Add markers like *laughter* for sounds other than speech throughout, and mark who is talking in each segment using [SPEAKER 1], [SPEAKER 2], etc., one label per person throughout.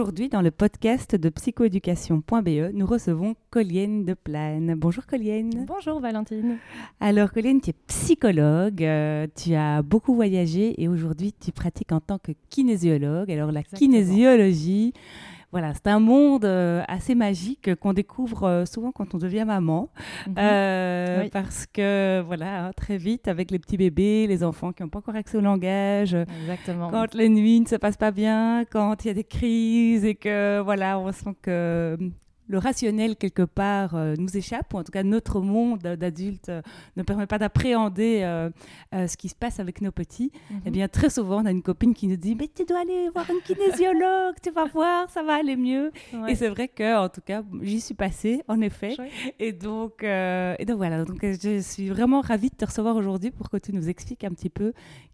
[SPEAKER 1] Aujourd'hui, dans le podcast de psychoéducation.be, nous recevons Colienne de Plane. Bonjour Colienne.
[SPEAKER 2] Bonjour Valentine.
[SPEAKER 1] Alors Colienne, tu es psychologue, euh, tu as beaucoup voyagé et aujourd'hui tu pratiques en tant que kinésiologue. Alors la kinésiologie, voilà, c'est un monde euh, assez magique qu'on découvre euh, souvent quand on devient maman, mhm. euh, parce que voilà, très vite avec les petits bébés, les enfants qui n'ont pas encore accès au langage,
[SPEAKER 2] Exactement.
[SPEAKER 1] quand les nuits ne se passent pas bien, quand il y a des crises et que voilà, on sent que le rationnel quelque part euh, nous échappe, ou en tout cas notre monde d'adultes euh, ne permet pas d'appréhender euh, ce qui se passe avec nos petits, mhm. eh bien très souvent on a une copine qui nous dit mais tu dois aller voir une kinésiologue, tu vas voir, ça va aller mieux. Et c'est vrai que en tout cas j'y suis passée en effet. Et donc et donc voilà, donc je suis vraiment ravie de te recevoir aujourd'hui pour que tu nous expliques un petit peu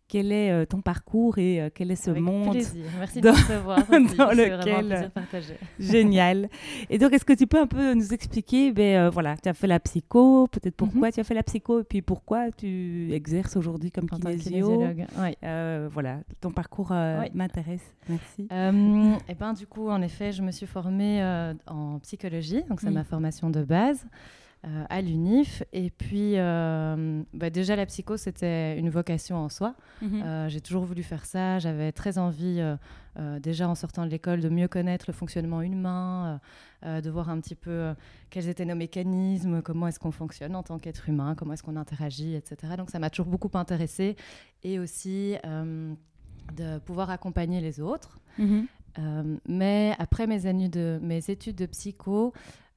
[SPEAKER 1] quel est euh, ton parcours et euh, quel est ce monde
[SPEAKER 2] plaisir. Merci de recevoir *laughs* dans lequel euh,
[SPEAKER 1] génial. Et donc est-ce que tu peux un peu nous expliquer ben voilà, tu as fait la psycho, peut-être pourquoi mhm. tu as fait la psycho et puis pourquoi tu exerces aujourd'hui comme kinésiologue. voilà, ton parcours m'intéresse. Merci.
[SPEAKER 2] et eh ben du coup en effet, je me suis formée en psychologie, donc c'est ma formation de base. Euh, à l'UNIF. Et puis, euh, bah, déjà, la psycho, c'était une vocation en soi. Mhm. Euh, j'ai toujours voulu faire ça. J'avais très envie, déjà en sortant de l'école, de mieux connaître le fonctionnement humain, de voir un petit peu quels étaient nos mécanismes, comment est-ce qu'on fonctionne en tant qu'être humain, comment est-ce qu'on interagit, etc. Donc, ça m'a toujours beaucoup intéressée. Et aussi de pouvoir accompagner les autres. Mhm. mais après mes, années de, mes études de psycho,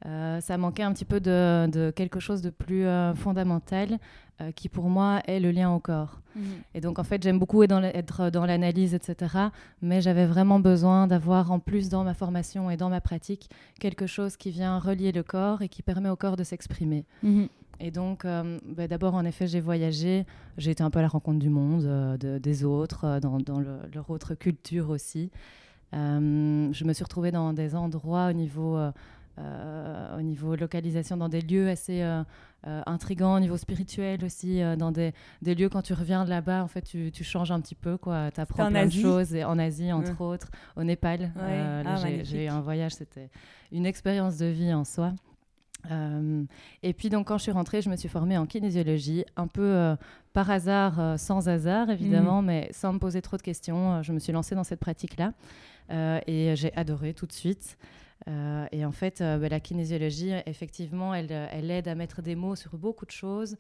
[SPEAKER 2] euh, ça manquait un petit peu de, quelque chose de plus euh, fondamental euh, qui pour moi est le lien au corps. Mhm. Et donc en fait j'aime beaucoup être dans l'analyse, etc. Mais j'avais vraiment besoin d'avoir en plus dans ma formation et dans ma pratique quelque chose qui vient relier le corps et qui permet au corps de s'exprimer. Mhm. Et donc, bah, d'abord, en effet, j'ai voyagé. J'ai été un peu à la rencontre du monde, des autres, dans, leur autre culture aussi. je me suis retrouvée dans des endroits au niveau au niveau localisation dans des lieux assez euh, euh, intrigants, au niveau spirituel aussi, dans des, des, lieux quand tu reviens de là-bas, en fait, tu, tu, changes un petit peu, quoi. Tu apprends plein de choses, et en Asie, entre autres, au Népal. Ah, j'ai eu un voyage, c'était une expérience de vie en soi. et puis donc quand je suis rentrée, je me suis formée en kinésiologie, un peu par hasard, sans hasard évidemment, mm. mais sans me poser trop de questions. je me suis lancée dans cette pratique-là et j'ai adoré tout de suite. Euh, et en fait, euh, bah, la kinésiologie, effectivement, elle, euh, elle, aide à mettre des mots sur beaucoup de choses.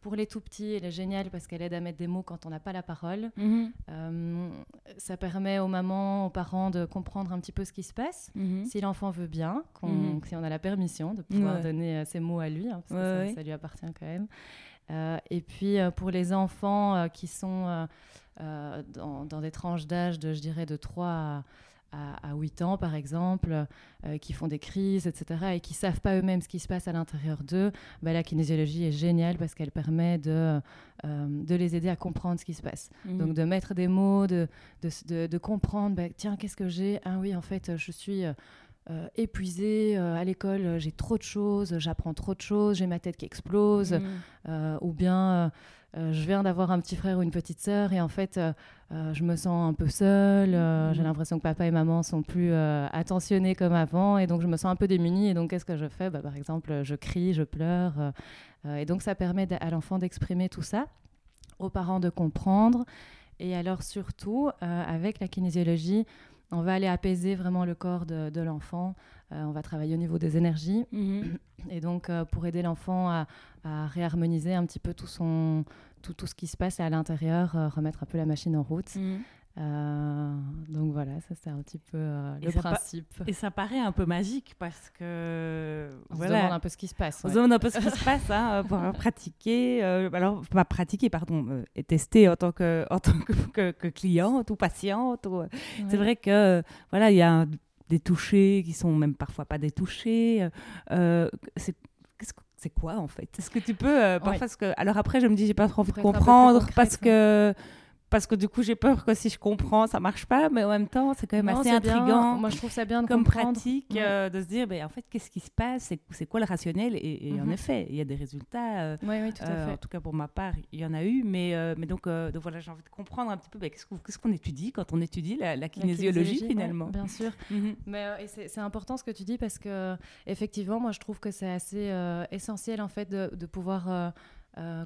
[SPEAKER 2] Pour les tout petits, elle est géniale parce qu'elle aide à mettre des mots quand on n'a pas la parole. Mhm. ça permet aux mamans, aux parents de comprendre un petit peu ce qui se passe, mhm. si l'enfant veut bien, mhm. si on a la permission de pouvoir donner ces mots à lui, hein, parce que ça, lui appartient quand même. et puis pour les enfants qui sont dans, dans, des tranches d'âge de, je dirais, de 3 à à, 8 ans, par exemple, euh, qui font des crises, etc., et qui savent pas eux-mêmes ce qui se passe à l'intérieur d'eux, bah, la kinésiologie est géniale parce qu'elle permet de, euh, de les aider à comprendre ce qui se passe. Mhm. Donc, de mettre des mots, de, de, de, comprendre, bah, tiens, qu'est-ce que j'ai? Ah oui, en fait, je suis... Euh, épuisée à l'école, j'ai trop de choses, j'apprends trop de choses, j'ai ma tête qui explose, mhm. ou bien euh, je viens d'avoir un petit frère ou une petite sœur et en fait, euh, euh, je me sens un peu seule. J'ai mhm. l'impression que papa et maman sont plus attentionnés comme avant et donc je me sens un peu démunie. Et donc, qu'est-ce que je fais? Bah, Par exemple, je crie, je pleure. et donc, ça permet à l'enfant d'exprimer tout ça, aux parents de comprendre. Et alors, surtout, avec la kinésiologie, on va aller apaiser vraiment le corps de, l'enfant. on va travailler au niveau des énergies. Mhm. Et donc, pour aider l'enfant à, à réharmoniser un petit peu tout, son, tout, tout ce qui se passe à l'intérieur, euh, remettre un peu la machine en route. Mhm. Euh, donc voilà, ça c'est un petit peu euh, le principe.
[SPEAKER 1] Et ça paraît un peu magique parce que
[SPEAKER 2] on se demande un peu ce qui se passe.
[SPEAKER 1] On se demande un peu ce qui se passe hein, pour *laughs* pratiquer, euh, alors pas pratiquer pardon, et tester en tant que en tant que, que, cliente ou patiente. C'est vrai que voilà il y a des touchés qui sont même parfois pas des touchés. c'est c'est quoi en fait? Est-ce que tu peux parfois que alors après je me dis j'ai pas trop envie de comprendre parce que parce que du coup j'ai peur que si je comprends ça marche pas mais en même temps c'est quand même assez intriguant
[SPEAKER 2] moi je trouve ça bien de
[SPEAKER 1] comme pratique euh, de se dire ben, en fait qu'est-ce qui se passe? C'est quoi le rationnel? Et, en mhm. effet il y a des résultats euh,
[SPEAKER 2] oui, oui, tout à euh, fait.
[SPEAKER 1] en tout cas pour ma part il y en a eu mais, mais donc, donc voilà j'ai envie de comprendre un petit peu ben, qu'est-ce qu'on étudie quand on étudie la, kinésiologie, finalement?
[SPEAKER 2] bien sûr. Mhm. mais c'est important ce que tu dis parce que effectivement moi je trouve que c'est assez essentiel en fait de, de pouvoir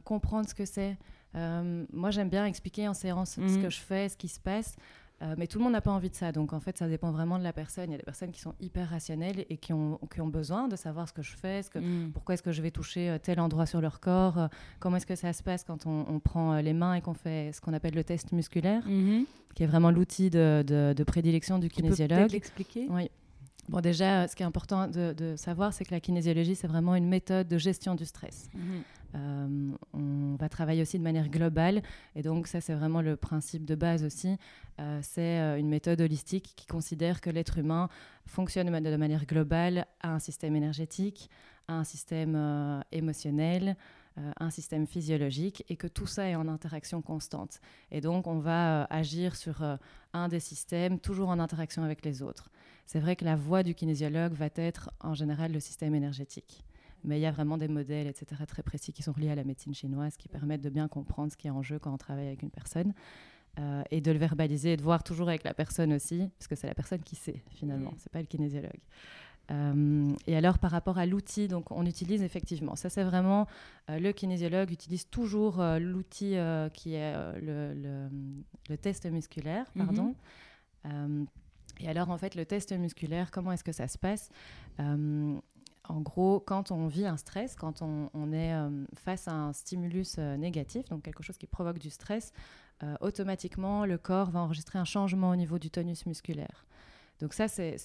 [SPEAKER 2] comprendre ce que c'est moi, j'aime bien expliquer en séance ce mhm. que je fais, ce qui se passe. Euh, mais tout le monde n'a pas envie de ça. Donc, en fait, ça dépend vraiment de la personne. Il y a des personnes qui sont hyper rationnelles et qui ont, qui ont besoin de savoir ce que je fais, ce que, mhm. pourquoi est-ce que je vais toucher euh, tel endroit sur leur corps, comment est-ce que ça se passe quand on, prend les mains et qu'on fait ce qu'on appelle le test musculaire, mhm. qui est vraiment l'outil de, de, prédilection du kinésiologue. Tu
[SPEAKER 1] peux l'expliquer?
[SPEAKER 2] Oui. Bon, déjà, ce qui est important de, de savoir, c'est que la kinésiologie, c'est vraiment une méthode de gestion du stress. Euh, on va travailler aussi de manière globale. Et donc, ça, c'est vraiment le principe de base aussi. Euh, c'est euh, une méthode holistique qui considère que l'être humain fonctionne de manière globale à un système énergétique, à un système émotionnel, un système physiologique et que tout ça est en interaction constante. Et donc, on va agir sur un des systèmes, toujours en interaction avec les autres. C'est vrai que la voie du kinésiologue va être en général le système énergétique. Mais il y a vraiment des modèles, etc., très précis qui sont reliés à la médecine chinoise, qui permettent de bien comprendre ce qui est en jeu quand on travaille avec une personne. Euh, et de le verbaliser et de voir toujours avec la personne aussi, parce que c'est la personne qui sait finalement, mm. c'est pas le kinésiologue. Euh, et alors par rapport à l'outil, donc on utilise effectivement, ça c'est vraiment euh, le kinésiologue utilise toujours l'outil qui est le, le, test musculaire, pardon. Mm-hmm. et alors en fait le test musculaire, comment est-ce que ça se passe? En gros, quand on vit un stress, quand on, est euh, face à un stimulus euh, négatif, donc quelque chose qui provoque du stress, euh, automatiquement, le corps va enregistrer un changement au niveau du tonus musculaire. Donc ça, c'est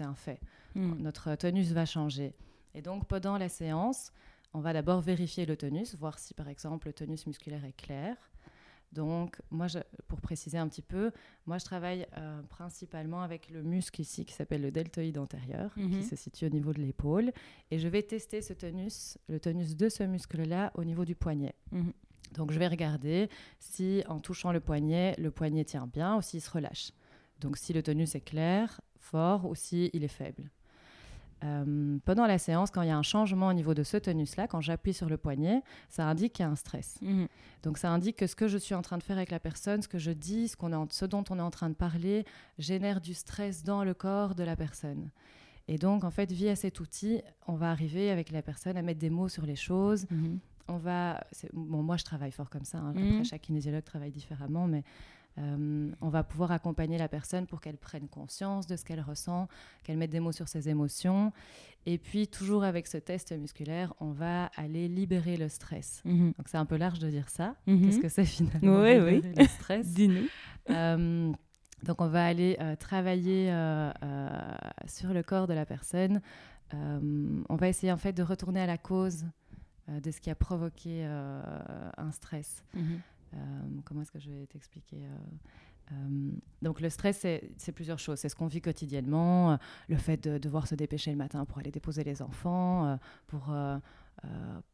[SPEAKER 2] un fait. Hmm. Notre tonus va changer. Et donc, pendant la séance, on va d'abord vérifier le tonus, voir si, par exemple, le tonus musculaire est clair. Donc, moi, pour préciser un petit peu, moi, je travaille euh, principalement avec le muscle ici qui s'appelle le deltoïde antérieur, qui mhm. se situe au niveau de l'épaule. Et je vais tester ce tonus, le tonus de ce muscle-là au niveau du poignet. Mhm. Donc, je vais regarder si, en touchant le poignet, le poignet tient bien ou s'il se relâche. Donc, si le tonus est clair, fort ou s'il il est faible. Euh, pendant la séance, quand il y a un changement au niveau de ce tonus-là, quand j'appuie sur le poignet, ça indique qu'il y a un stress. Mhm. Donc ça indique que ce que je suis en train de faire avec la personne, ce que je dis, ce, qu'on est ce dont on est en train de parler, génère du stress dans le corps de la personne. Et donc, en fait, via cet outil, on va arriver avec la personne à mettre des mots sur les choses. Mhm. On va, bon, moi je travaille fort comme ça. Hein. Après, mhm. chaque kinésiologue travaille différemment, mais euh, on va pouvoir accompagner la personne pour qu'elle prenne conscience de ce qu'elle ressent, qu'elle mette des mots sur ses émotions. Et puis, toujours avec ce test musculaire, on va aller libérer le stress. Mhm. Donc, c'est un peu large de dire ça. Mhm. Qu'est-ce que c'est finalement
[SPEAKER 1] Oui, oui.
[SPEAKER 2] Le stress *laughs*
[SPEAKER 1] Dis-nous.
[SPEAKER 2] Euh, donc, on va aller euh, travailler sur le corps de la personne. on va essayer en fait de retourner à la cause de ce qui a provoqué un stress. Mhm. Comment est-ce que je vais t'expliquer euh, euh, donc le stress, c'est plusieurs choses. C'est ce qu'on vit quotidiennement, le fait de devoir se dépêcher le matin pour aller déposer les enfants, pour euh,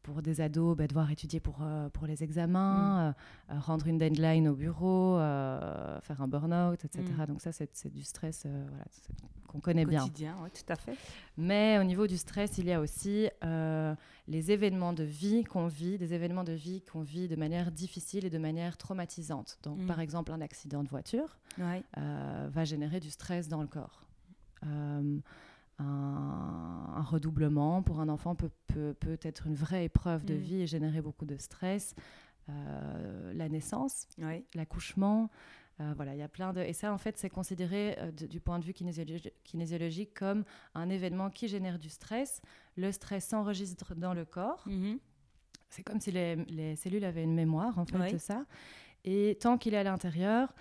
[SPEAKER 2] pour des ados, bah, devoir étudier pour, euh, pour les examens, mm. euh, rendre une deadline au bureau, faire un burn-out, etc. Mm. Donc ça, c'est du stress voilà, qu'on connaît
[SPEAKER 1] bien.
[SPEAKER 2] Quotidien,
[SPEAKER 1] oui, tout à fait.
[SPEAKER 2] Mais au niveau du stress, il y a aussi les événements de vie qu'on vit, des événements de vie qu'on vit de manière difficile et de manière traumatisante. Donc, mm. par exemple, un accident de voiture va générer du stress dans le corps un, redoublement pour un enfant peut, peut, être une vraie épreuve de mm. vie et générer beaucoup de stress. Euh, la naissance, l'accouchement, euh, voilà, il y a plein de... Et ça, en fait, c'est considéré euh, du point de vue kinésiologique comme un événement qui génère du stress. Le stress s'enregistre dans le corps. Mm-hmm. C'est comme si les, les, cellules avaient une mémoire, en fait, de ça. Et tant qu'il est à l'intérieur,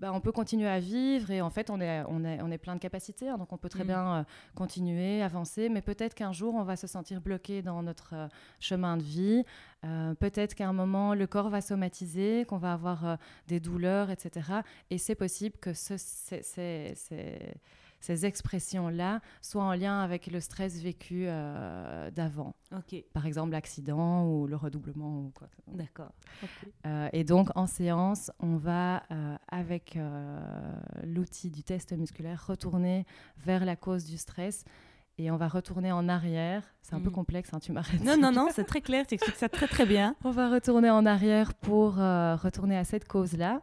[SPEAKER 2] bah, on peut continuer à vivre et en fait, on est, on est, on est plein de capacités. Hein, donc, on peut très mm. bien euh, continuer, avancer, mais peut-être qu'un jour, on va se sentir bloqué dans notre euh, chemin de vie. Euh, peut-être qu'à un moment, le corps va somatiser, qu'on va avoir des douleurs, etc. Et c'est possible que ce, c'est ces expressions-là soient en lien avec le stress vécu euh, d'avant. Par exemple, l'accident ou le redoublement ou quoi.
[SPEAKER 1] D'accord.
[SPEAKER 2] Euh, et donc, en séance, on va, euh, avec l'outil du test musculaire, retourner vers la cause du stress et on va retourner en arrière. C'est un peu mm. complexe, hein, tu m'arrêtes.
[SPEAKER 1] Non, non, non, c'est très clair, tu expliques ça très très bien. *laughs*
[SPEAKER 2] On va retourner en arrière pour retourner à cette cause-là.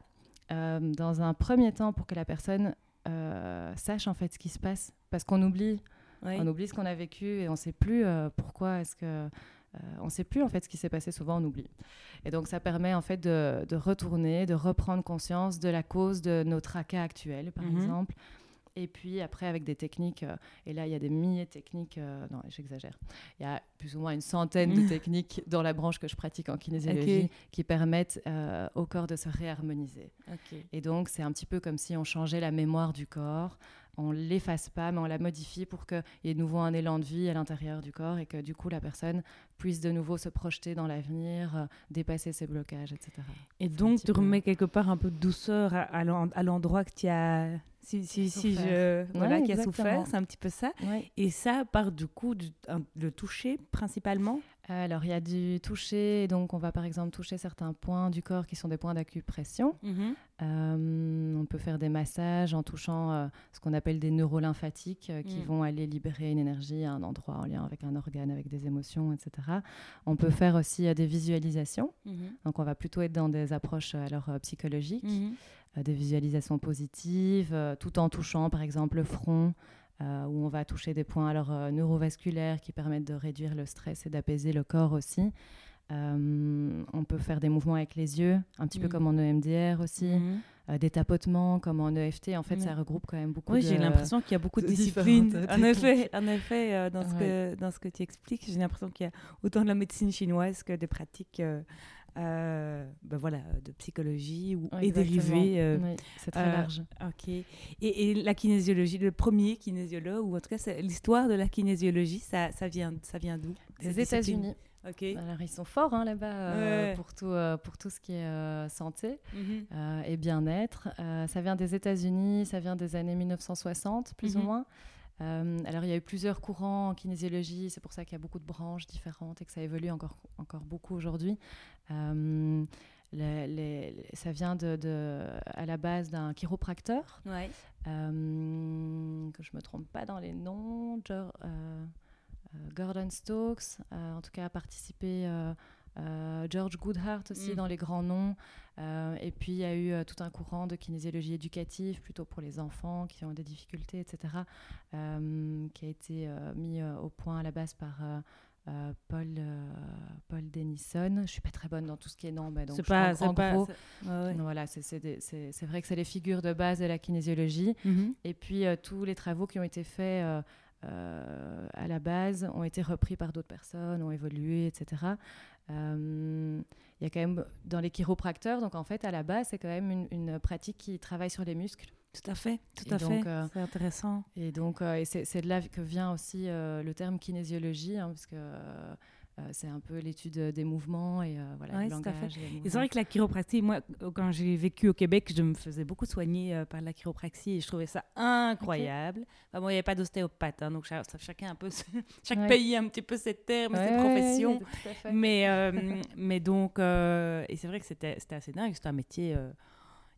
[SPEAKER 2] dans un premier temps, pour que la personne euh, sache en fait ce qui se passe. Parce qu'on oublie, on oublie ce qu'on a vécu et on ne sait plus euh, pourquoi est-ce que... Euh, on ne sait plus en fait ce qui s'est passé, souvent on oublie. Et donc ça permet en fait de, retourner, de reprendre conscience de la cause de notre tracas actuel, par mhm. exemple, et puis après, avec des techniques, euh, et là, il y a des milliers de techniques, euh, non, j'exagère, il y a plus ou moins une centaine de *laughs* techniques dans la branche que je pratique en kinésiologie qui permettent euh, au corps de se réharmoniser. Et donc, c'est un petit peu comme si on changeait la mémoire du corps on l'efface pas, mais on la modifie pour qu'il y ait de nouveau un élan de vie à l'intérieur du corps et que du coup la personne puisse de nouveau se projeter dans l'avenir, dépasser ses blocages, etc.
[SPEAKER 1] Et donc tu remets quelque part un peu de douceur à, l'endroit que tu as si, si, si je, voilà, qui a souffert, c'est un petit peu ça. Et ça part du coup du, le toucher principalement?
[SPEAKER 2] Alors, il y a du toucher, donc on va par exemple toucher certains points du corps qui sont des points d'acupression. Mhm. Euh, on peut faire des massages en touchant euh, ce qu'on appelle des neurolymphatiques euh, qui mm. vont aller libérer une énergie à un endroit en lien avec un organe, avec des émotions, etc. On peut faire aussi des visualisations. Mhm. Donc, on va plutôt être dans des approches alors psychologiques. Mhm. Euh, des visualisations positives, euh, tout en touchant par exemple le front, euh, où on va toucher des points alors, neurovasculaires qui permettent de réduire le stress et d'apaiser le corps aussi. on peut faire des mouvements avec les yeux, un petit peu comme en EMDR aussi. Mmh. des tapotements comme en EFT. En fait, ça regroupe quand même beaucoup
[SPEAKER 1] oui, j'ai l'impression qu'il y a beaucoup de, disciplines. En effet, en effet dans, ce que, dans ce que tu expliques, j'ai l'impression qu'il y a autant de la médecine chinoise que des pratiques euh, ben voilà, de psychologie ou, et dérivés.
[SPEAKER 2] Euh, c'est très euh, large.
[SPEAKER 1] Ok. Et, et, la kinésiologie, le premier kinésiologue, ou en tout cas l'histoire de la kinésiologie, ça, ça vient, ça vient d'où?
[SPEAKER 2] Des États-Unis. Ok. Alors ils sont forts hein, là-bas pour, tout, pour tout ce qui est santé mhm. et bien-être. ça vient des États-Unis, ça vient des années 1960 plus ou mhm. moins. Euh, alors, il y a eu plusieurs courants en kinésiologie, c'est pour ça qu'il y a beaucoup de branches différentes et que ça évolue encore, encore beaucoup aujourd'hui. Euh, ça vient de, à la base d'un chiropracteur,
[SPEAKER 1] ouais.
[SPEAKER 2] euh, que je ne me trompe pas dans les noms, Gordon Stokes, en tout cas a participé George Goodhart aussi mm. dans les grands noms. Euh, et puis il y a eu euh, tout un courant de kinésiologie éducative, plutôt pour les enfants qui ont des difficultés, etc., qui a été mis au point à la base par Paul, Paul Denison. Je suis pas très bonne dans tout ce qui est nom, mais donc c'est pas, en, gros, voilà, c'est vrai que c'est les figures de base de la kinésiologie. Mm-hmm. Et puis tous les travaux qui ont été faits euh, à la base ont été repris par d'autres personnes, ont évolué, etc. Euh, il y a quand même dans les chiropracteurs, donc en fait à la base c'est quand même une, pratique qui travaille sur les muscles.
[SPEAKER 1] Tout à fait, tout à fait. Euh, c'est intéressant.
[SPEAKER 2] Et donc c'est de là que vient aussi le terme kinésiologie, hein, parce que euh, c'est un peu l'étude des mouvements et euh, voilà, le langage.
[SPEAKER 1] c'est vrai que la chiropraxie, moi, quand j'ai vécu au Québec, je me faisais beaucoup soigner euh, par la chiropraxie et je trouvais ça incroyable. Enfin, bon, il n'y avait pas d'ostéopathe, hein, donc chacun un peu, *laughs* chaque pays a un petit peu ses termes, ses professions. mais, *laughs* mais donc, et c'est vrai que c'était assez dingue, c'était un métier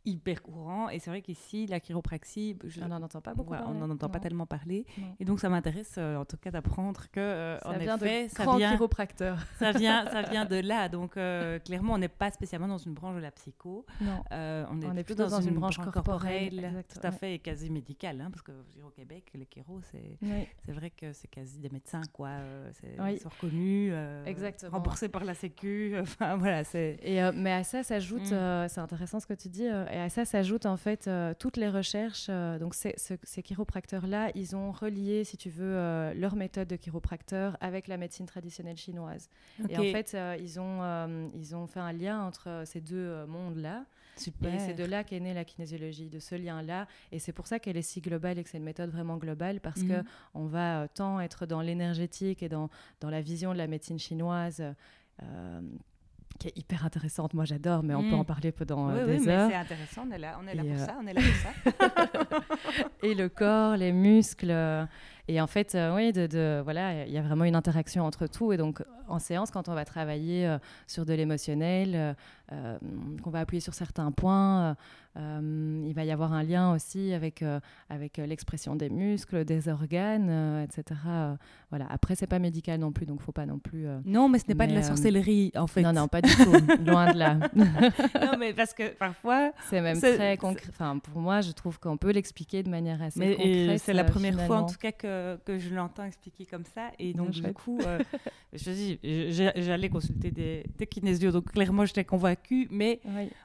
[SPEAKER 1] hyper courant. Et c'est vrai qu'ici, la chiropraxie,
[SPEAKER 2] on n'en entend pas beaucoup.
[SPEAKER 1] on n'en entend pas tellement parler. Et donc, ça m'intéresse euh, en tout cas d'apprendre que, euh,
[SPEAKER 2] en effet, ça vient, *laughs*
[SPEAKER 1] ça vient, ça vient de là. *laughs* Donc, euh, clairement, on n'est pas spécialement dans une branche de la psycho.
[SPEAKER 2] Non.
[SPEAKER 1] on est, plutôt, dans, une, branche corporelle, tout à fait, et quasi médicale. Hein, parce que au Québec, les chiro, c'est c'est vrai que c'est quasi des médecins, quoi. c'est reconnus, remboursés par la Sécu. *laughs* Enfin, voilà.
[SPEAKER 2] Et, mais à ça s'ajoute, mm. c'est intéressant ce que tu dis, et, à ça s'ajoutent en fait euh, toutes les recherches. Euh, donc ces, ces chiropracteurs-là, ils ont relié, si tu veux, leur méthode de chiropracteur avec la médecine traditionnelle chinoise. Et en fait, ils, ont, ils ont fait un lien entre ces deux mondes-là. Et c'est de là qu'est née la kinésiologie, de ce lien-là. Et c'est pour ça qu'elle est si globale et que c'est une méthode vraiment globale, parce que mhm. on va tant être dans l'énergétique et dans, dans la vision de la médecine chinoise qui est hyper intéressante. Moi, j'adore, mais on peut mm. en parler pendant
[SPEAKER 1] euh,
[SPEAKER 2] des
[SPEAKER 1] oui,
[SPEAKER 2] heures.
[SPEAKER 1] c'est intéressant. On est là, on est là pour euh, ça. On est là pour
[SPEAKER 2] ça. *laughs* et le corps, les muscles. Euh, et en fait, oui, de, de voilà, il y a vraiment une interaction entre tout. Et donc, en séance, quand on va travailler sur de l'émotionnel, qu'on va appuyer sur certains points, euh, il va y avoir un lien aussi avec, euh, avec euh, l'expression des muscles, des organes, etc. voilà. Après, c'est pas médical non plus, donc faut pas non plus.
[SPEAKER 1] non, mais ce n'est pas de la sorcellerie, en fait.
[SPEAKER 2] Non, non, pas du tout, *laughs* loin de là. *laughs*
[SPEAKER 1] non, mais parce que parfois.
[SPEAKER 2] C'est même très concret. Enfin, pour moi, je trouve qu'on peut l'expliquer de manière assez mais, concrète.
[SPEAKER 1] C'est la première fois, en tout cas, que, que je l'entends expliquer comme ça. Et donc, du coup, *laughs* je dis, j'allais consulter des, des kinésios, donc clairement, j'étais convaincue, mais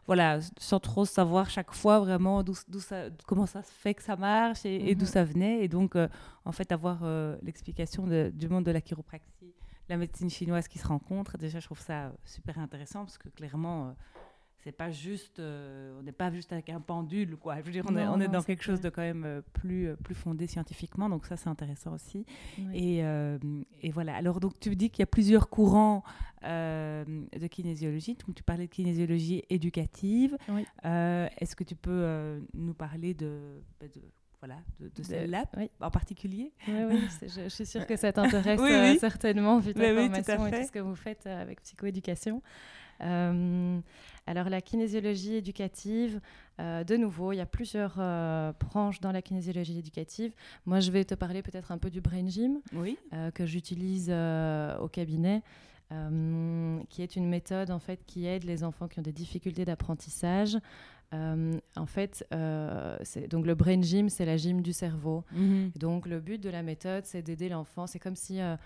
[SPEAKER 1] voilà, sans trop savoir chaque fois vraiment d'où, ça, comment ça se fait que ça marche et, d'où mhm. ça venait. Et donc, euh, en fait, avoir euh, l'explication du monde de la chiropraxie, la médecine chinoise qui se rencontre, déjà, je trouve ça super intéressant parce que clairement, c'est pas juste, euh, on n'est pas juste avec un pendule, quoi. Je veux dire, on, est, on est, dans quelque chose de quand même euh, plus, euh, plus fondé scientifiquement, donc ça c'est intéressant aussi. Et, et, voilà. Alors donc tu dis qu'il y a plusieurs courants de kinésiologie. Donc, tu parlais de kinésiologie éducative. Est-ce que tu peux nous parler de, bah, de voilà, de, celle-là en particulier.
[SPEAKER 2] Oui, oui je, suis sûre que ça *laughs* t'intéresse certainement, vu ta formation et tout ce que vous faites avec psychoéducation. Euh, alors la kinésiologie éducative, euh, de nouveau, il y a plusieurs euh, branches dans la kinésiologie éducative. Moi, je vais te parler peut-être un peu du brain gym que j'utilise au cabinet. qui est une méthode en fait qui aide les enfants qui ont des difficultés d'apprentissage euh, en fait, euh, donc le brain gym, c'est la gym du cerveau. Mhm. Donc le but de la méthode, c'est d'aider l'enfant. C'est comme si, euh,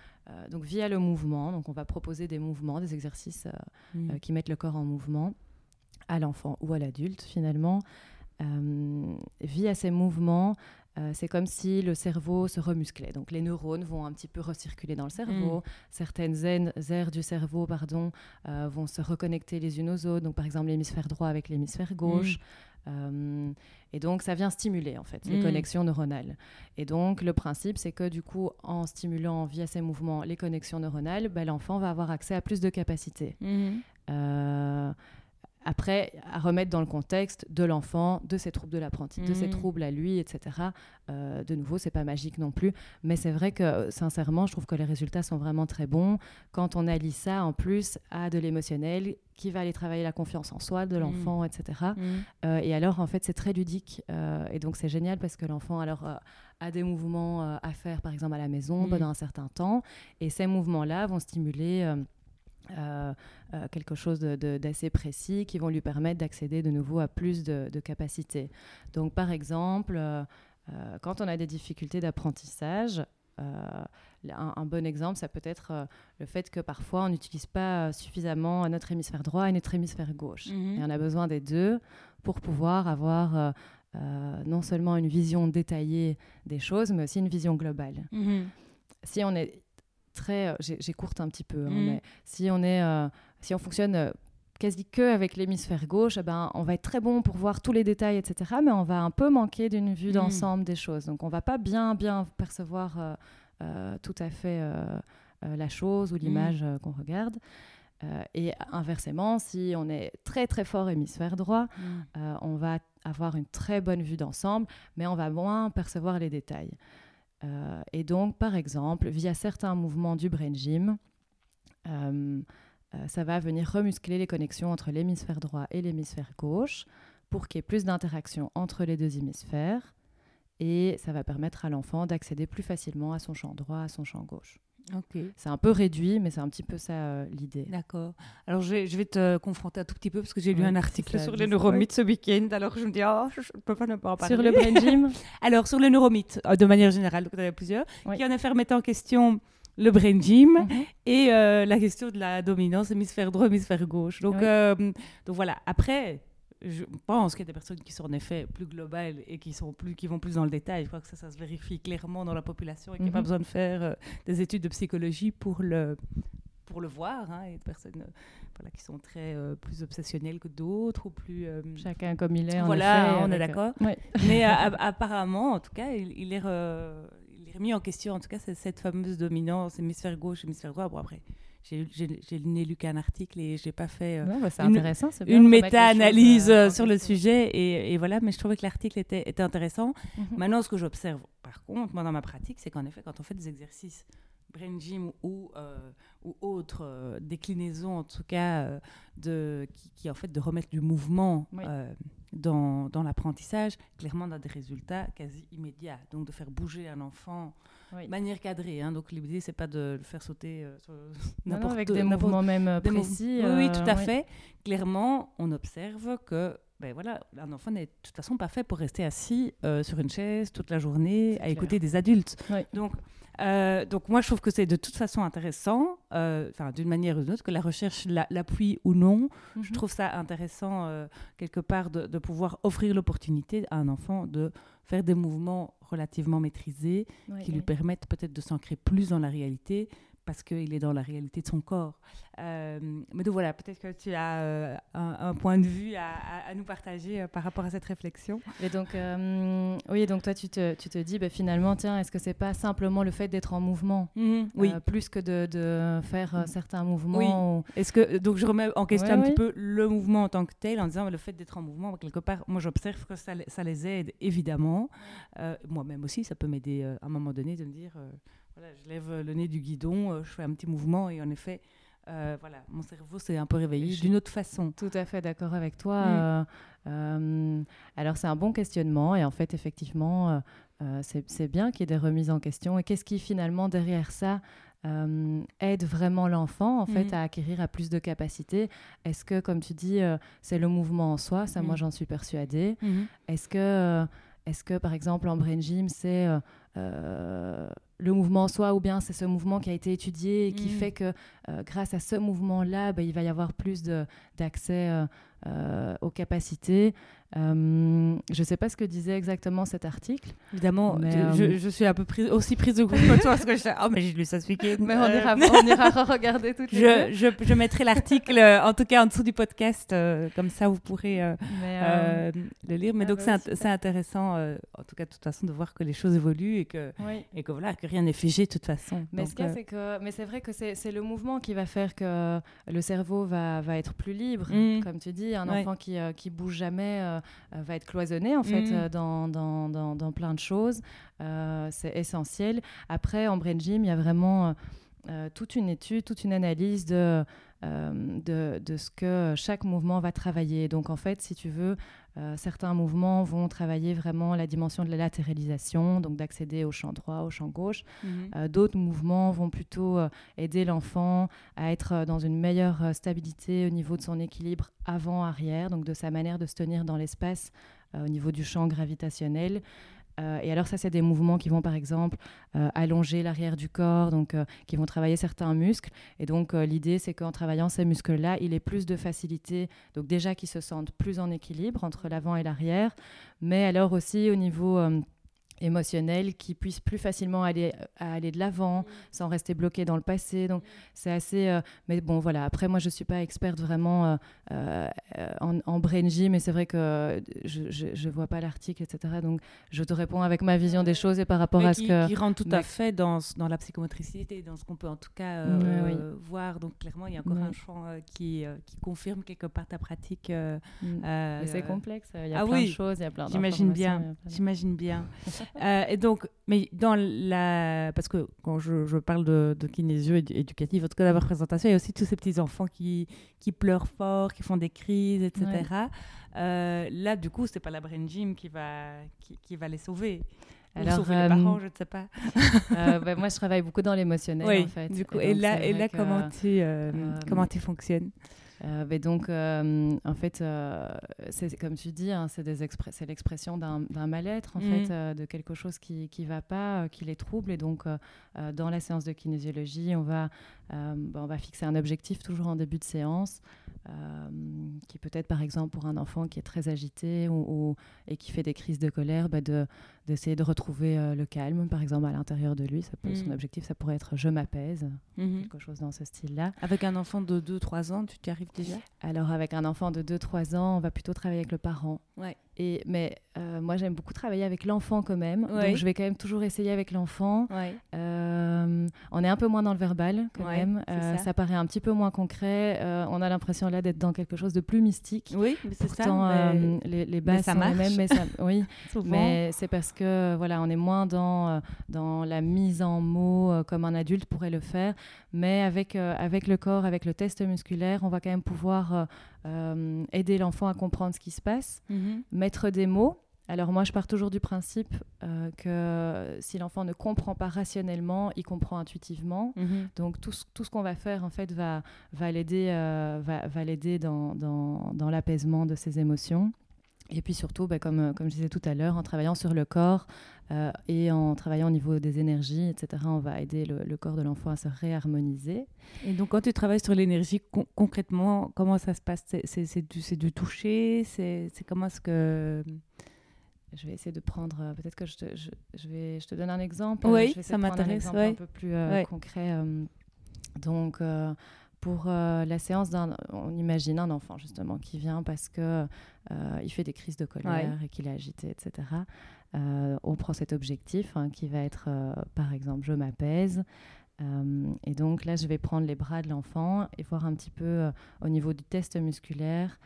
[SPEAKER 2] donc via le mouvement, donc on va proposer des mouvements, des exercices mhm. qui mettent le corps en mouvement à l'enfant ou à l'adulte finalement. via ces mouvements, euh, c'est comme si le cerveau se remusclait. Donc les neurones vont un petit peu recirculer dans le cerveau. Mm. Certaines aires du cerveau pardon, euh, vont se reconnecter les unes aux autres. Donc par exemple l'hémisphère droit avec l'hémisphère gauche. Mm. Euh, et donc, ça vient stimuler, en fait, les mm. connexions neuronales. Et donc, le principe, c'est que, du coup, en stimulant via ces mouvements les connexions neuronales, ben, l'enfant va avoir accès à plus de capacités. Après, à remettre dans le contexte de l'enfant, de ses troubles de l'apprentissage, de ses mmh. troubles à lui, etc. Euh, de nouveau, c'est pas magique non plus, mais c'est vrai que sincèrement, je trouve que les résultats sont vraiment très bons quand on allie ça en plus à de l'émotionnel qui va aller travailler la confiance en soi de mmh. l'enfant, etc. Mmh. Euh, et alors, en fait, c'est très ludique euh, et donc c'est génial parce que l'enfant alors a des mouvements à faire, par exemple à la maison pendant un certain temps, et ces mouvements-là vont stimuler euh, euh, quelque chose d'assez précis qui vont lui permettre d'accéder de nouveau à plus de, capacités. Donc par exemple, euh, quand on a des difficultés d'apprentissage, un, bon exemple, ça peut être le fait que parfois on n'utilise pas suffisamment notre hémisphère droit et notre hémisphère gauche. Mhm. Et on a besoin des deux pour pouvoir avoir non seulement une vision détaillée des choses, mais aussi une vision globale. Mhm. Si on est très. Euh, j'écourte un petit peu, hein, mm. mais si on, est, euh, si on fonctionne euh, quasi que avec l'hémisphère gauche, eh ben, on va être très bon pour voir tous les détails, etc. Mais on va un peu manquer d'une vue mm. d'ensemble des choses. Donc on va pas bien, bien percevoir tout à fait la chose ou mm. l'image qu'on regarde. et inversement, si on est très très fort hémisphère droit, on va avoir une très bonne vue d'ensemble, mais on va moins percevoir les détails. Euh, et donc, par exemple, via certains mouvements du brain gym, euh, euh, ça va venir remuscler les connexions entre l'hémisphère droit et l'hémisphère gauche pour qu'il y ait plus d'interaction entre les deux hémisphères. Et ça va permettre à l'enfant d'accéder plus facilement à son champ droit, à son champ gauche. C'est un peu réduit, mais c'est un petit peu ça euh, l'idée.
[SPEAKER 1] D'accord. Alors je vais, je vais, te confronter un tout petit peu parce que j'ai lu un article sur les neuromythes ce week-end. Alors je me dis, oh, je ne peux pas ne pas en parler.
[SPEAKER 2] Sur le brain gym *laughs*
[SPEAKER 1] Alors sur les neuromythes, euh, de manière générale, donc il y en a plusieurs, qui en effet remettent en question le brain gym mhm. et euh, la question de la dominance hémisphère droit, hémisphère gauche. Donc, donc voilà, après, je pense qu'il y a des personnes qui sont en effet plus globales et qui, sont plus, qui vont plus dans le détail. Je crois que ça, ça se vérifie clairement dans la population et qu'il n'y a pas mhm. besoin de faire euh, des études de psychologie pour le, pour le voir. Hein, et des personnes euh, voilà, qui sont très euh, plus obsessionnelles que d'autres ou plus.
[SPEAKER 2] Chacun comme il est.
[SPEAKER 1] voilà, on est d'accord. *laughs* Mais apparemment, en tout cas, il, il est, il est remis en question. En tout cas, c'est cette fameuse dominance hémisphère gauche, hémisphère droit. Bon, après j'ai n'ai lu qu'un article et j'ai pas fait
[SPEAKER 2] euh, bah, une,
[SPEAKER 1] méta-analyse euh, euh, sur le sujet et, et, voilà mais je trouvais que l'article était, était, intéressant. Mhm. maintenant ce que j'observe par contre moi dans ma pratique c'est qu'en effet quand on fait des exercices brain gym ou, ou autres déclinaisons en tout cas de, qui, qui, en fait de remettre du mouvement dans, dans l'apprentissage clairement on a des résultats quasi immédiats. Donc de faire bouger un enfant manière cadrée. Hein, donc l'idée, c'est pas de le faire sauter euh, *laughs*
[SPEAKER 2] n'importe avec des mouvements même euh, précis.
[SPEAKER 1] oui, euh, tout à fait. Clairement, on observe que ben voilà, un enfant n'est de toute façon pas fait pour rester assis sur une chaise toute la journée à écouter des adultes. Donc, donc moi, je trouve que c'est de toute façon intéressant, enfin d'une manière ou d'une autre, que la recherche l'appuie ou non. Je mhm. trouve ça intéressant quelque part de, de pouvoir offrir l'opportunité à un enfant de faire des mouvements relativement maîtrisés qui lui permettent peut-être de s'ancrer plus dans la réalité parce qu'il est dans la réalité de son corps. Euh, mais donc voilà, peut-être que tu as euh, un, point de vue à, nous partager euh, par rapport à cette réflexion.
[SPEAKER 2] Et donc, oui, donc toi, tu te, tu te dis, bah, finalement, tiens, est-ce que c'est pas simplement le fait d'être en mouvement,
[SPEAKER 1] mhm, oui.
[SPEAKER 2] plus que de, de faire certains mouvements
[SPEAKER 1] oui. Est-ce que donc je remets en question un petit peu le mouvement en tant que tel, en disant le fait d'être en mouvement, quelque part, moi j'observe que ça, ça, les aide évidemment. Moi-même aussi, ça peut m'aider à un moment donné de me dire je lève le nez du guidon, euh, je fais un petit mouvement et en effet, euh, voilà, mon cerveau s'est un peu réveillé d'une autre façon.
[SPEAKER 2] Tout à fait d'accord avec toi. Mm. Euh, alors c'est un bon questionnement et en fait effectivement c'est bien qu'il y ait des remises en question et qu'est-ce qui finalement derrière ça aide vraiment l'enfant en fait mm. à acquérir à plus de capacités? Est-ce que comme tu dis c'est le mouvement en soi Ça moi mm. j'en suis persuadée. Mm-hmm. Est-ce que est-ce que par exemple en brain gym c'est le mouvement en soi ou bien c'est ce mouvement qui a été étudié et qui mm. fait que euh, grâce à ce mouvement-là, bah, il va y avoir plus d'accès euh, euh, aux capacités. Euh, je ne sais pas ce que disait exactement cet article.
[SPEAKER 1] Évidemment, je, je, suis un peu prise, aussi prise de groupe que toi, parce que je oh, mais j'ai lu ça ce week-end. *laughs*
[SPEAKER 2] Mais on ira, on ira *laughs* regarder tout
[SPEAKER 1] je, je, je, mettrai l'article, en tout cas en dessous du podcast, comme ça vous pourrez le lire. Mais ah donc bah c'est intéressant, en tout cas de toute façon, de voir que les choses évoluent et que, et que, voilà, que rien n'est figé de toute façon.
[SPEAKER 2] Mais c'est vrai que c'est le mouvement qui va faire que le cerveau va, va être plus libre, mm. comme tu dis un enfant qui, euh, qui bouge jamais euh, euh, va être cloisonné en fait mm. dans, dans, dans, dans, plein de choses. c'est essentiel. Après, en brain gym, il y a vraiment toute une étude, toute une analyse de, de, de, ce que chaque mouvement va travailler. Donc en fait, si tu veux, euh, certains mouvements vont travailler vraiment la dimension de la latéralisation, donc d'accéder au champ droit, au champ gauche. Mhm. Euh, d'autres mouvements vont plutôt euh, aider l'enfant à être dans une meilleure stabilité au niveau de son équilibre avant-arrière, donc de sa manière de se tenir dans l'espace au niveau du champ gravitationnel. Euh, et alors ça, c'est des mouvements qui vont par exemple euh, allonger l'arrière du corps, donc euh, qui vont travailler certains muscles. Et donc l'idée, c'est qu'en travaillant ces muscles-là, il ait plus de facilité, donc déjà qu'ils se sentent plus en équilibre entre l'avant et l'arrière, mais alors aussi au niveau émotionnel qui puisse plus facilement aller, à aller de l'avant sans rester bloqué dans le passé. Donc c'est assez... Euh, mais bon voilà, après moi je ne suis pas experte vraiment euh, euh, en, en, brain gym mais c'est vrai que je ne vois pas l'article, etc. Donc je te réponds avec ma vision des choses et par rapport à ce que...
[SPEAKER 1] Qui rentre tout à fait dans, dans la psychomotricité, dans ce qu'on peut en tout cas voir. Donc clairement il y a encore un champ qui, qui confirme quelque part ta pratique.
[SPEAKER 2] Mm. c'est complexe, il y a ah plein de choses, il y a plein
[SPEAKER 1] J'imagine bien, j'imagine bien. *laughs* Euh, et donc, mais dans la. Parce que quand je, je parle de, de kinésio éducatif, en tout cas de la représentation, il y a aussi tous ces petits enfants qui, qui pleurent fort, qui font des crises, etc. Euh, là, du coup, c'est pas la brain gym qui va, qui, qui va les sauver. Alors, sauver les euh, parents, je ne sais pas. *laughs*
[SPEAKER 2] bah, moi, je travaille beaucoup dans l'émotionnel, en fait.
[SPEAKER 1] Du coup, et, là, et là comment, tu, comment tu fonctionnes?
[SPEAKER 2] Euh, mais donc, euh, en fait, euh, c'est comme tu dis, hein, c'est l'expression d'un mal-être, en fait, mm. de quelque chose qui ne va pas, qui les trouble. Et donc, dans la séance de kinésiologie, on va bah, on va fixer un objectif toujours en début de séance. Euh, qui peut être par exemple pour un enfant qui est très agité ou, et qui fait des crises de colère, bah de, d'essayer de retrouver euh, le calme, par exemple à l'intérieur de lui. Ça peut, Son mm. objectif, ça pourrait être je m'appaise, mm-hmm. quelque chose dans ce style-là.
[SPEAKER 1] Avec un enfant de 2-3 ans, tu t'y arrives déjà?
[SPEAKER 2] Alors avec un enfant de 2-3 ans, on va plutôt travailler avec le parent.
[SPEAKER 1] Ouais.
[SPEAKER 2] Et, mais euh, moi, j'aime beaucoup travailler avec l'enfant quand même. Donc, je vais quand même toujours essayer avec l'enfant. Euh, on est un peu moins dans le verbal quand même. Euh, ça. paraît un petit peu moins concret. on a l'impression là d'être dans quelque chose de plus mystique.
[SPEAKER 1] Oui, c'est ça.
[SPEAKER 2] les, les bases sont les mêmes. Mais ça, *laughs* oui, mais c'est parce que voilà, on est moins dans, dans la mise en mots comme un adulte pourrait le faire. Mais avec, avec le corps, avec le test musculaire, on va quand même pouvoir aider l'enfant à comprendre ce qui se passe, mhm. Mettre des mots. Alors moi, je pars toujours du principe euh, que si l'enfant ne comprend pas rationnellement, il comprend intuitivement. Mhm. Donc tout ce, tout ce qu'on va faire, en fait, va, va l'aider euh, va, va dans, dans, dans l'apaisement de ses émotions. Et puis surtout, bah, comme, comme je disais tout à l'heure, en travaillant sur le corps euh, et en travaillant au niveau des énergies, etc., on va aider le, corps de l'enfant à se réharmoniser.
[SPEAKER 1] Et donc, quand tu travailles sur l'énergie, concrètement, comment ça se passe? C'est du, du toucher? C'est comment ce que...
[SPEAKER 2] Je vais essayer de prendre, euh, peut-être que je te, je, vais, je te donne un exemple.
[SPEAKER 1] Oui,
[SPEAKER 2] ça
[SPEAKER 1] m'intéresse.
[SPEAKER 2] Un, un peu plus euh, concret. donc, pour euh, la séance d'un, on imagine un enfant justement qui vient parce que euh, il fait des crises de colère et qu'il est agité, etc. Euh, on prend cet objectif hein, qui va être, par exemple, je m'apaise. et donc là, je vais prendre les bras de l'enfant et voir un petit peu au niveau du test musculaire,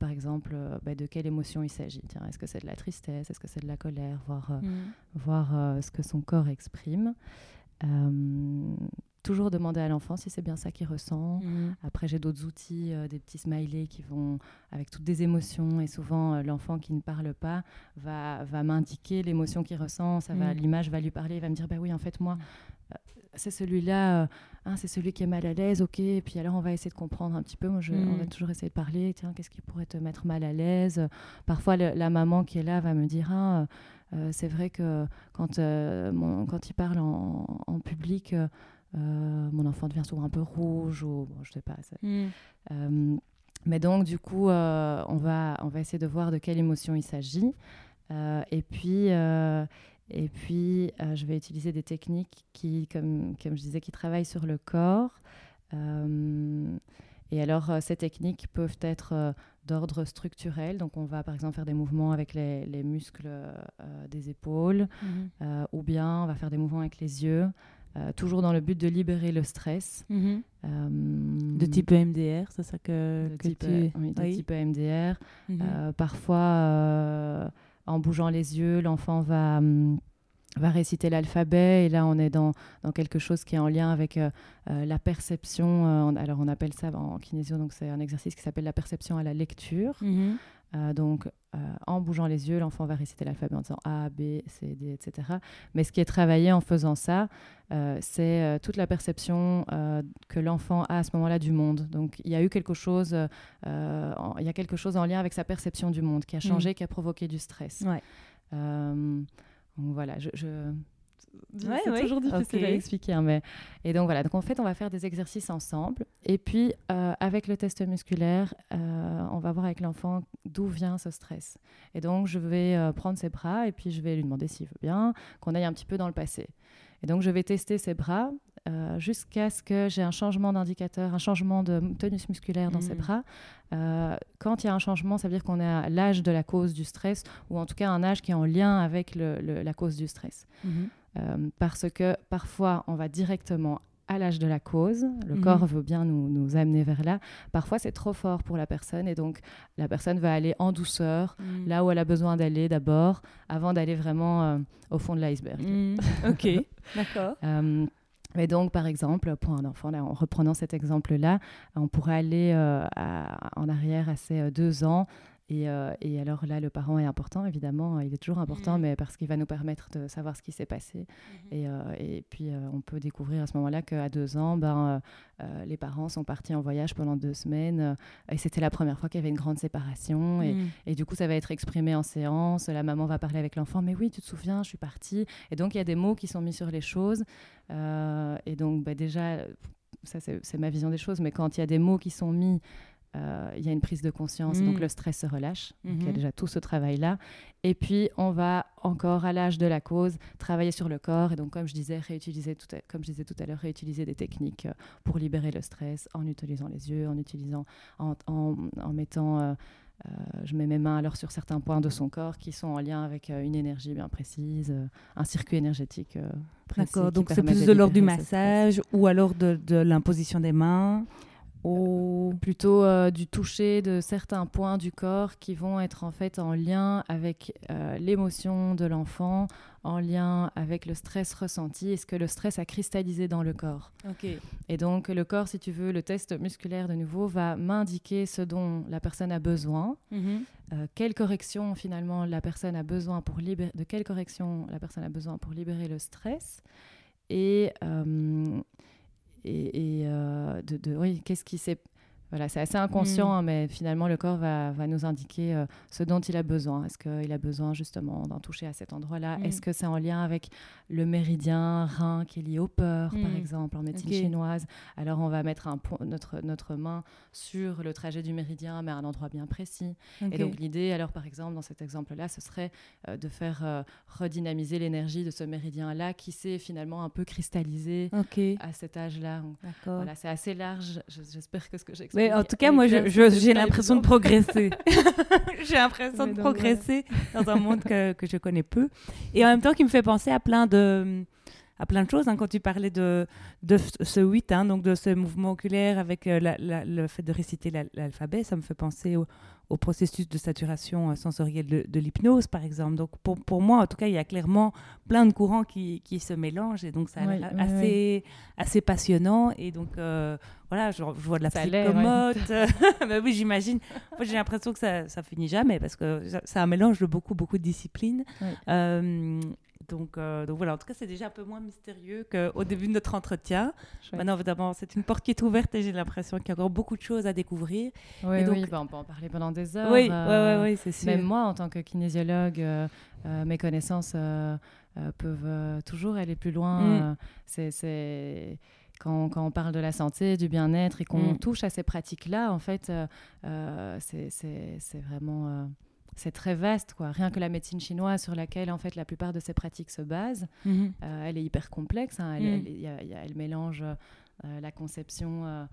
[SPEAKER 2] par exemple, bah, de quelle émotion il s'agit. est-ce que c'est de la tristesse, est-ce que c'est de la colère, voir, mm. voir ce que son corps exprime toujours demander à l'enfant si c'est bien ça qu'il ressent. Mhm. Après, j'ai d'autres outils, euh, des petits smileys qui vont avec toutes des émotions. Et souvent, euh, l'enfant qui ne parle pas va, va m'indiquer l'émotion qu'il ressent. Ça va, mhm. l'image va lui parler. Il va me dire, bah oui, en fait, moi, euh, c'est celui-là, hein, c'est celui qui est mal à l'aise, ok. Et puis alors, on va essayer de comprendre un petit peu. Moi, je, on va mhm. toujours essayer de parler. Tiens, qu'est-ce qui pourrait te mettre mal à l'aise? Parfois, la maman qui est là va me dire, ah, c'est vrai que quand, quand il parle en, en public, mon enfant devient souvent un peu rouge ou bon, je sais pas. Hmm. Euh, mais donc du coup, euh, on va on va essayer de voir de quelle émotion il s'agit. et puis et puis je vais utiliser des techniques qui, comme comme je disais, qui travaillent sur le corps. et alors, ces techniques peuvent être d'ordre structurel. Donc, on va par exemple faire des mouvements avec les, les muscles des épaules, mhm. ou bien on va faire des mouvements avec les yeux. Euh, toujours dans le but de libérer le stress.
[SPEAKER 1] Mhm. Euh, de type EMDR, c'est ça que,
[SPEAKER 2] de
[SPEAKER 1] que
[SPEAKER 2] type, tu... Euh, oui, de type EMDR. Mhm. parfois, en bougeant les yeux, l'enfant va, hum, va réciter l'alphabet et là on est dans, dans, quelque chose qui est en lien avec la perception. alors on appelle ça en kinésio, donc c'est un exercice qui s'appelle la perception à la lecture. Mhm. Euh, donc, en bougeant les yeux, l'enfant va réciter l'alphabet en disant A, B, C, D, etc. Mais ce qui est travaillé en faisant ça, euh, c'est toute la perception que l'enfant a à ce moment-là du monde. Donc, il y a eu quelque chose, il y a quelque chose en lien avec sa perception du monde qui a changé, mm. qui a provoqué du stress. donc voilà, je, c'est toujours difficile à expliquer. Hein, mais... Et donc voilà, donc en fait, on va faire des exercices ensemble. Et puis, euh, avec le test musculaire, euh, on va voir avec l'enfant d'où vient ce stress. Et donc, je vais euh, prendre ses bras et puis je vais lui demander s'il veut bien qu'on aille un petit peu dans le passé. Et donc, je vais tester ses bras jusqu'à ce que j'ai un changement d'indicateur, un changement de tonus musculaire dans ses mmh. bras. quand il y a un changement, ça veut dire qu'on est à l'âge de la cause du stress, ou en tout cas un âge qui est en lien avec le, la cause du stress. Mmh. Euh, parce que parfois, on va directement à l'âge de la cause. Le mhm. corps veut bien nous, nous, amener vers là. Parfois, c'est trop fort pour la personne et donc la personne va aller en douceur, mhm. là où elle a besoin d'aller d'abord, avant d'aller vraiment euh, au fond de l'iceberg.
[SPEAKER 1] Mhm. Ok, *laughs* d'accord.
[SPEAKER 2] Euh, mais donc, par exemple, pour un enfant, en reprenant cet exemple-là, on pourrait aller en arrière à ses deux ans euh, et, alors là, le parent est important, évidemment, il est toujours important, mmh. mais parce qu'il va nous permettre de savoir ce qui s'est passé. Mmh. Et, euh, et, puis, euh, on peut découvrir à ce moment-là qu'à deux ans, ben, les parents sont partis en voyage pendant deux semaines. et c'était la première fois qu'il y avait une grande séparation. Et, mmh. et, du coup, ça va être exprimé en séance. La maman va parler avec l'enfant, mais oui, tu te souviens, je suis partie. Et donc, il y a des mots qui sont mis sur les choses. et donc, bah, déjà, ça c'est ma vision des choses, mais quand il y a des mots qui sont mis il y a une prise de conscience, donc mm. le stress se relâche. il y a mm-hmm. déjà tout ce travail-là. Et puis, on va encore, à l'âge de la cause, travailler sur le corps. Et donc, comme je disais, réutiliser tout comme je disais tout à l'heure, réutiliser des techniques euh, pour libérer le stress en utilisant les yeux, en utilisant, en, en, mettant... Euh, je mets mes mains alors sur certains points de son corps qui sont en lien avec une énergie bien précise, un circuit énergétique précis.
[SPEAKER 1] D'accord, donc c'est plus de l'ordre du massage ou alors de, de l'imposition des mains?
[SPEAKER 2] Ou plutôt euh, du toucher de certains points du corps qui vont être en fait en lien avec euh, l'émotion de l'enfant, en lien avec le stress ressenti et ce que le stress a cristallisé dans le corps. Et donc le corps, si tu veux, le test musculaire de nouveau va m'indiquer ce dont la personne a besoin, mhm. euh, quelle correction finalement la personne a besoin pour libérer, de quelle correction la personne a besoin pour libérer le stress et et, euh, de, de, oui, qu'est-ce qui s'est voilà, c'est assez inconscient, mm. hein, mais finalement, le corps va, va nous indiquer euh, ce dont il a besoin. Est-ce qu'il a besoin justement d'en toucher à cet endroit-là? Mm. Est-ce que c'est en lien avec le méridien rein qui est lié aux peurs, par mm. exemple, en médecine chinoise? Alors, on va mettre un notre, notre main sur le trajet du méridien, mais à un endroit bien précis. Et donc, l'idée, alors, par exemple, dans cet exemple-là, ce serait euh, de faire euh, redynamiser l'énergie de ce méridien-là qui s'est finalement un peu cristallisé à cet âge-là. Voilà, c'est assez large. J'espère que ce que j'explique
[SPEAKER 1] en tout cas, moi, *laughs* *laughs* j'ai l'impression de progresser. j'ai l'impression de progresser dans un monde que, que, je connais peu. Et en même temps, qui me fait penser à plein de, à plein de choses. Hein, quand tu parlais de, de ce 8, hein, donc de ce mouvement oculaire avec euh, le fait de réciter l'alphabet, ça me fait penser au, au processus de saturation euh, sensorielle de, l'hypnose, par exemple. Donc, pour, pour, moi, en tout cas, il y a clairement plein de courants qui, qui se mélangent et donc ça a assez, assez passionnant. Et donc, euh, voilà, je, vois de la psychomote. *laughs* bah oui, j'imagine. Moi, j'ai l'impression que ça, ça finit jamais parce que c'est un mélange de beaucoup, beaucoup de disciplines. Euh, donc, euh, donc voilà, en tout cas, c'est déjà un peu moins mystérieux qu'au début de notre entretien. Maintenant, évidemment, c'est une porte qui est ouverte et j'ai l'impression qu'il y a encore beaucoup de choses à découvrir.
[SPEAKER 2] Oui, donc... oui bah, on peut en parler pendant des heures.
[SPEAKER 1] Oui, euh, oui, c'est sûr.
[SPEAKER 2] Même moi, en tant que kinésiologue, euh, mes connaissances peuvent toujours aller plus loin. Mm. C'est quand, quand, on parle de la santé, du bien-être et qu'on mm. touche à ces pratiques-là, en fait, c'est vraiment c'est très vaste, quoi. Rien que la médecine chinoise, sur laquelle en fait la plupart de ces pratiques se basent, mhm. euh, elle est hyper complexe. Hein. Elle, mhm. elle, mélange euh, la conception. Euh,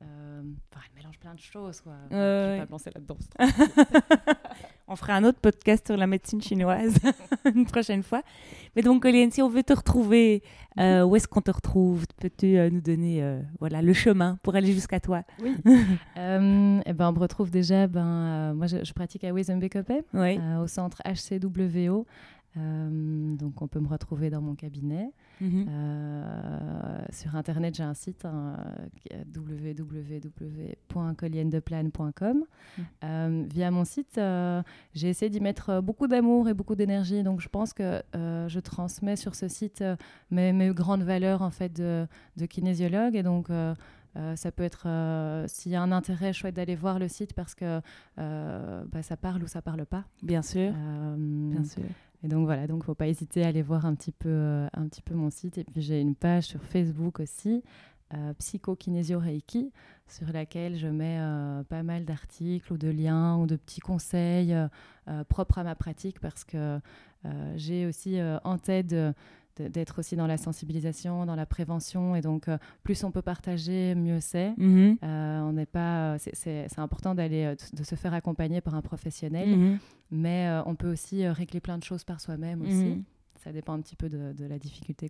[SPEAKER 2] elle mélange plein de choses, quoi. Je vais pas penser là-dedans. *laughs*
[SPEAKER 1] On fera un autre podcast sur la médecine chinoise *laughs* une prochaine fois. Mais donc, Oliane, si on veut te retrouver, euh, où est-ce qu'on te retrouve? Peux-tu euh, nous donner euh, voilà, le chemin pour aller jusqu'à toi?
[SPEAKER 2] Oui. *laughs* eh ben, on me retrouve déjà, ben, moi je, pratique à oui. au centre HCWO. Donc, on peut me retrouver dans mon cabinet. Mhm. Euh, sur Internet, j'ai un site hein, www.coliendeplan.com. Mhm. Euh, via mon site, euh, j'ai essayé d'y mettre beaucoup d'amour et beaucoup d'énergie. Donc, je pense que je transmets sur ce site mes, mes, grandes valeurs en fait de, de kinésiologue. Et donc, ça peut être, s'il y a un intérêt, chouette d'aller voir le site parce que bah, ça parle ou ça parle pas.
[SPEAKER 1] Bien sûr. Bien sûr.
[SPEAKER 2] Et donc voilà, donc faut pas hésiter à aller voir un petit peu, euh, un petit peu mon site. Et puis j'ai une page sur Facebook aussi, euh, Psychokinésio Reiki, sur laquelle je mets euh, pas mal d'articles ou de liens ou de petits conseils euh, propres à ma pratique parce que j'ai aussi en tête d'être aussi dans la sensibilisation, dans la prévention. Et donc, plus on peut partager, mieux c'est. Mhm. on n'est pas. C'est important d'aller, de se faire accompagner par un professionnel, mhm. mais on peut aussi régler plein de choses par soi-même aussi. Mhm ça dépend un petit peu de, la difficulté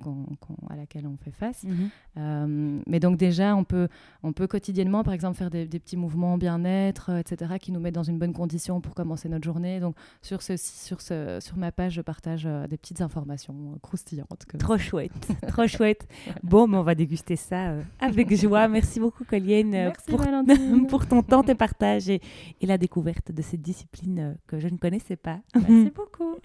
[SPEAKER 2] à laquelle on fait face. Mhm. Euh, mais donc déjà, on peut, on peut quotidiennement, par exemple, faire des, petits mouvements bien-être, euh, etc., qui nous mettent dans une bonne condition pour commencer notre journée. Donc sur, ce, sur, ce, sur ma page, je partage euh, des petites informations croustillantes.
[SPEAKER 1] Trop *laughs* chouette, trop chouette. Bon, mais on va déguster ça avec joie. *laughs* Merci beaucoup, Colienne, pour, *laughs* pour, ton temps, tes partages et, et la découverte de cette discipline que je ne connaissais pas.
[SPEAKER 2] Merci beaucoup.